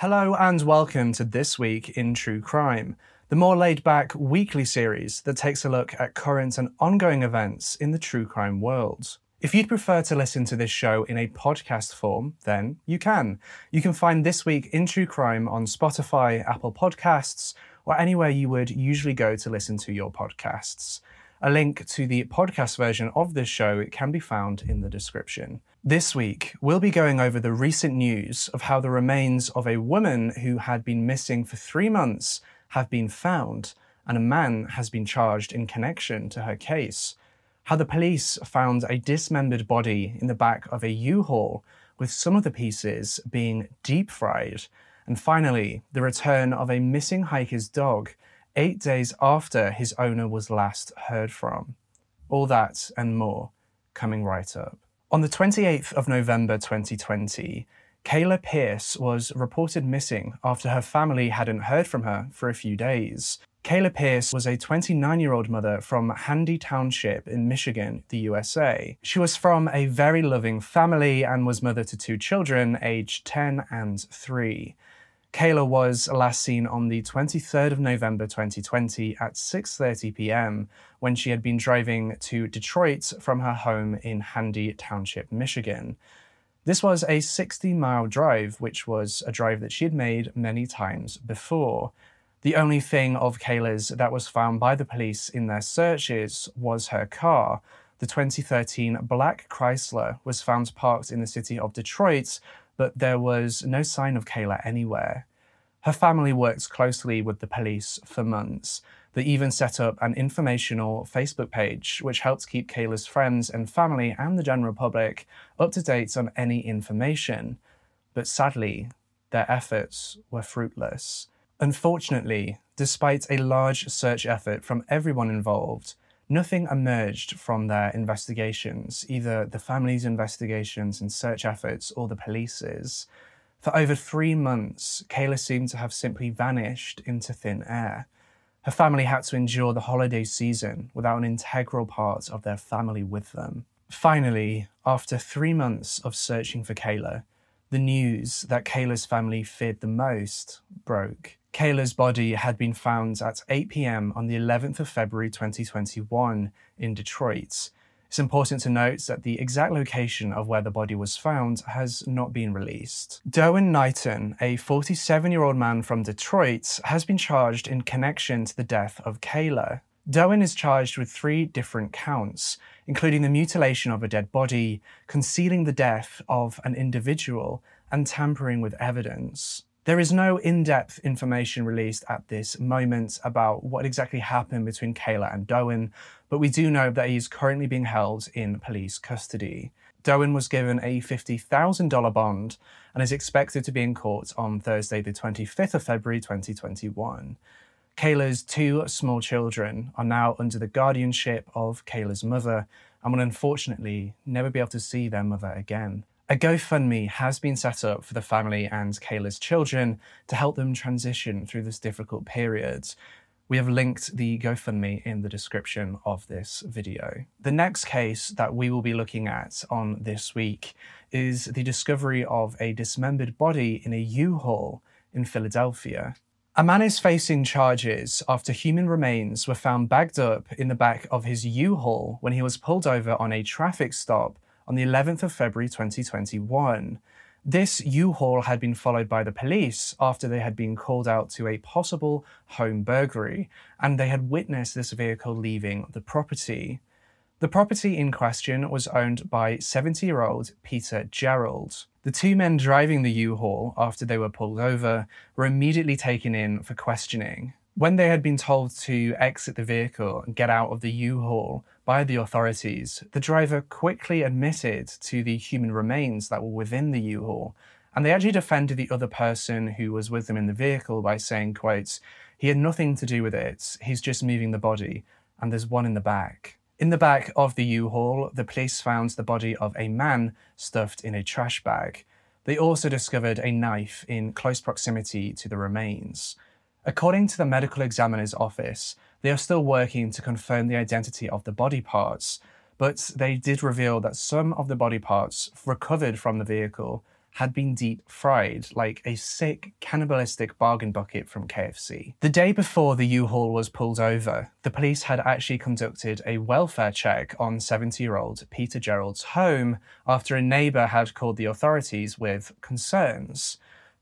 Hello and welcome to This Week in True Crime, the more laid back weekly series that takes a look at current and ongoing events in the true crime world. If you'd prefer to listen to this show in a podcast form, then you can. You can find This Week in True Crime on Spotify, Apple Podcasts, or anywhere you would usually go to listen to your podcasts. A link to the podcast version of this show can be found in the description. This week, we'll be going over the recent news of how the remains of a woman who had been missing for three months have been found, and a man has been charged in connection to her case. How the police found a dismembered body in the back of a U Haul, with some of the pieces being deep fried. And finally, the return of a missing hiker's dog eight days after his owner was last heard from. All that and more coming right up. On the 28th of November 2020, Kayla Pierce was reported missing after her family hadn't heard from her for a few days. Kayla Pierce was a 29 year old mother from Handy Township in Michigan, the USA. She was from a very loving family and was mother to two children, aged 10 and 3. Kayla was last seen on the 23rd of November 2020 at 6:30 p.m. when she had been driving to Detroit from her home in Handy Township, Michigan. This was a 60-mile drive, which was a drive that she had made many times before. The only thing of Kayla's that was found by the police in their searches was her car. The 2013 black Chrysler was found parked in the city of Detroit but there was no sign of Kayla anywhere. Her family worked closely with the police for months. They even set up an informational Facebook page which helped keep Kayla's friends and family and the general public up to date on any information. But sadly, their efforts were fruitless. Unfortunately, despite a large search effort from everyone involved, nothing emerged from their investigations, either the family's investigations and search efforts or the police's. For over three months, Kayla seemed to have simply vanished into thin air. Her family had to endure the holiday season without an integral part of their family with them. Finally, after three months of searching for Kayla, the news that Kayla's family feared the most broke. Kayla's body had been found at 8 pm on the 11th of February 2021 in Detroit. It's important to note that the exact location of where the body was found has not been released. Derwin Knighton, a 47 year old man from Detroit, has been charged in connection to the death of Kayla. Derwin is charged with three different counts, including the mutilation of a dead body, concealing the death of an individual, and tampering with evidence. There is no in depth information released at this moment about what exactly happened between Kayla and Derwin, but we do know that he is currently being held in police custody. Derwin was given a $50,000 bond and is expected to be in court on Thursday, the 25th of February 2021. Kayla's two small children are now under the guardianship of Kayla's mother and will unfortunately never be able to see their mother again. A GoFundMe has been set up for the family and Kayla's children to help them transition through this difficult period. We have linked the GoFundMe in the description of this video. The next case that we will be looking at on this week is the discovery of a dismembered body in a U-Haul in Philadelphia. A man is facing charges after human remains were found bagged up in the back of his U-Haul when he was pulled over on a traffic stop on the 11th of February 2021. This U-Haul had been followed by the police after they had been called out to a possible home burglary, and they had witnessed this vehicle leaving the property. The property in question was owned by 70 year old Peter Gerald. The two men driving the U Haul after they were pulled over were immediately taken in for questioning. When they had been told to exit the vehicle and get out of the U Haul by the authorities, the driver quickly admitted to the human remains that were within the U Haul And they actually defended the other person who was with them in the vehicle by saying, quote, he had nothing to do with it. He's just moving the body. And there's one in the back. In the back of the U-Haul, the police found the body of a man stuffed in a trash bag. They also discovered a knife in close proximity to the remains. According to the medical examiner's office, they are still working to confirm the identity of the body parts, but they did reveal that some of the body parts recovered from the vehicle had been deep fried, like a sick, cannibalistic bargain bucket from KFC. The day before the U-Haul was pulled over, the police had actually conducted a welfare check on 70 year old Peter Gerald's home after a neighbour had called the authorities with concerns.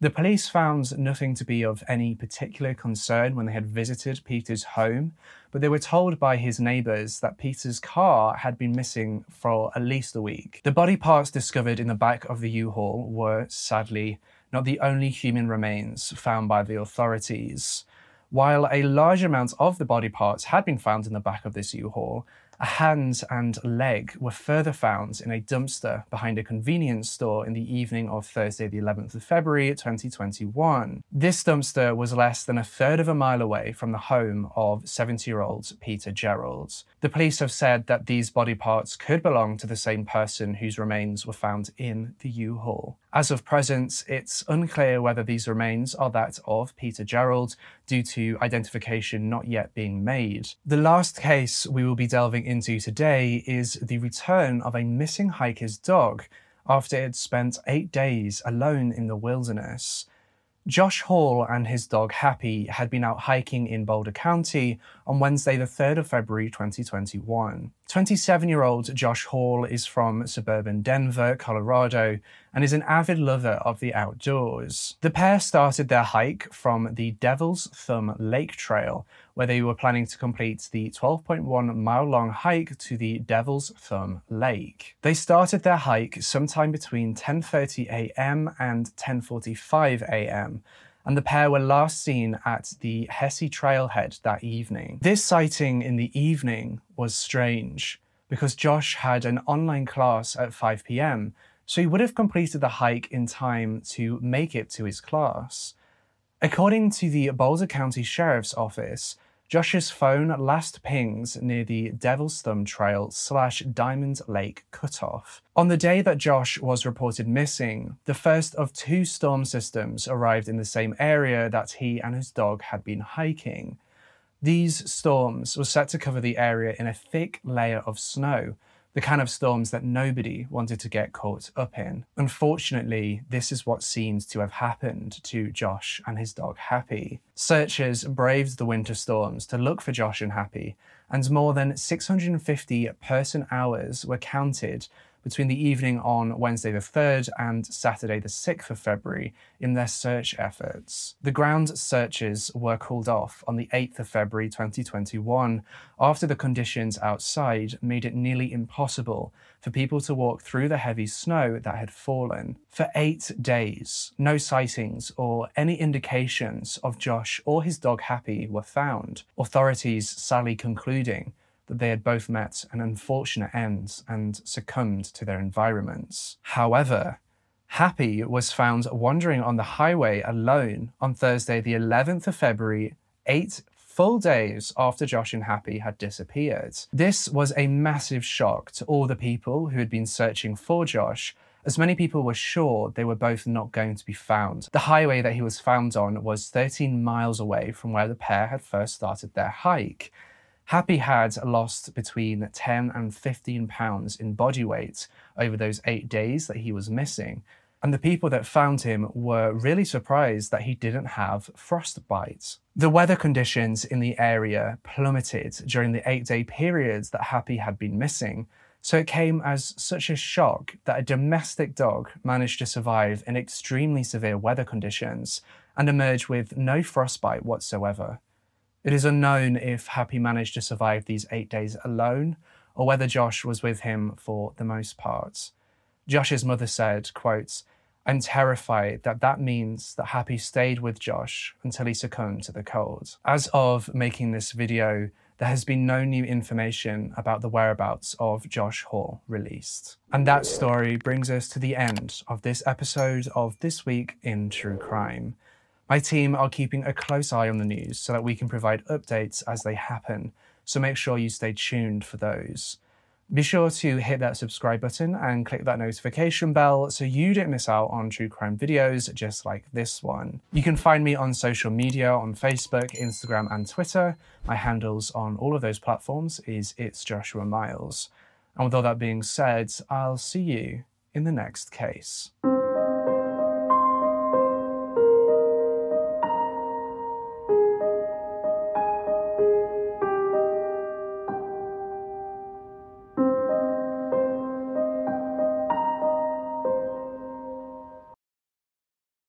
The police found nothing to be of any particular concern when they had visited Peter's home, but they were told by his neighbours that Peter's car had been missing for at least a week. The body parts discovered in the back of the U-Haul were, sadly, not the only human remains found by the authorities. While a large amount of the body parts had been found in the back of this U-Haul, a hand and leg were further found in a dumpster behind a convenience store in the evening of Thursday, the 11th of February 2021. This dumpster was less than a third of a mile away from the home of 70 year old Peter Gerald. The police have said that these body parts could belong to the same person whose remains were found in the U Haul. As of present, it's unclear whether these remains are that of Peter Gerald due to identification not yet being made. The last case we will be delving into today is the return of a missing hiker's dog after it had spent eight days alone in the wilderness. Josh Hall and his dog Happy had been out hiking in Boulder County on Wednesday, the 3rd of February 2021. 27 year old Josh Hall is from suburban Denver, Colorado, and is an avid lover of the outdoors. The pair started their hike from the Devil's Thumb Lake Trail, where they were planning to complete the 12.1 mile long hike to the Devil's Thumb Lake. They started their hike sometime between 10:30 a.m. and 10:45 a.m and the pair were last seen at the Hessie Trailhead that evening. This sighting in the evening was strange because Josh had an online class at 5 pm, so he would have completed the hike in time to make it to his class. According to the Boulder County Sheriff's Office, Josh's phone last pings near the Devil's Thumb Trail slash Diamond Lake cutoff. On the day that Josh was reported missing, the first of two storm systems arrived in the same area that he and his dog had been hiking. These storms were set to cover the area in a thick layer of snow, the kind of storms that nobody wanted to get caught up in. Unfortunately, this is what seems to have happened to Josh and his dog Happy. Searchers braved the winter storms to look for Josh and Happy, and more than 650 person hours were counted between the evening on Wednesday the 3rd and Saturday the 6th of February in their search efforts. The ground searches were called off on the 8th of February 2021 after the conditions outside made it nearly impossible for people to walk through the heavy snow that had fallen. For eight days, no sightings or any indications of Josh or his dog Happy were found, authorities sadly concluding that they had both met an unfortunate end and succumbed to their environments. However, Happy was found wandering on the highway alone on Thursday, the 11th of February, eight full days after Josh and Happy had disappeared. This was a massive shock to all the people who had been searching for Josh, as many people were sure they were both not going to be found. The highway that he was found on was 13 miles away from where the pair had first started their hike, Happy had lost between 10 and 15 pounds in body weight over those eight days that he was missing. And the people that found him were really surprised that he didn't have frostbite. The weather conditions in the area plummeted during the eight day periods that Happy had been missing. So it came as such a shock that a domestic dog managed to survive in extremely severe weather conditions and emerge with no frostbite whatsoever. It is unknown if Happy managed to survive these eight days alone or whether Josh was with him for the most part. Josh's mother said, quote, I'm terrified that that means that Happy stayed with Josh until he succumbed to the cold. As of making this video, there has been no new information about the whereabouts of Josh Hall released. And that story brings us to the end of this episode of This Week in True Crime. My team are keeping a close eye on the news so that we can provide updates as they happen, so make sure you stay tuned for those. Be sure to hit that subscribe button and click that notification bell so you don't miss out on true crime videos just like this one. You can find me on social media on Facebook, Instagram, and Twitter. My handles on all of those platforms is It's Joshua Miles. And with all that being said, I'll see you in the next case.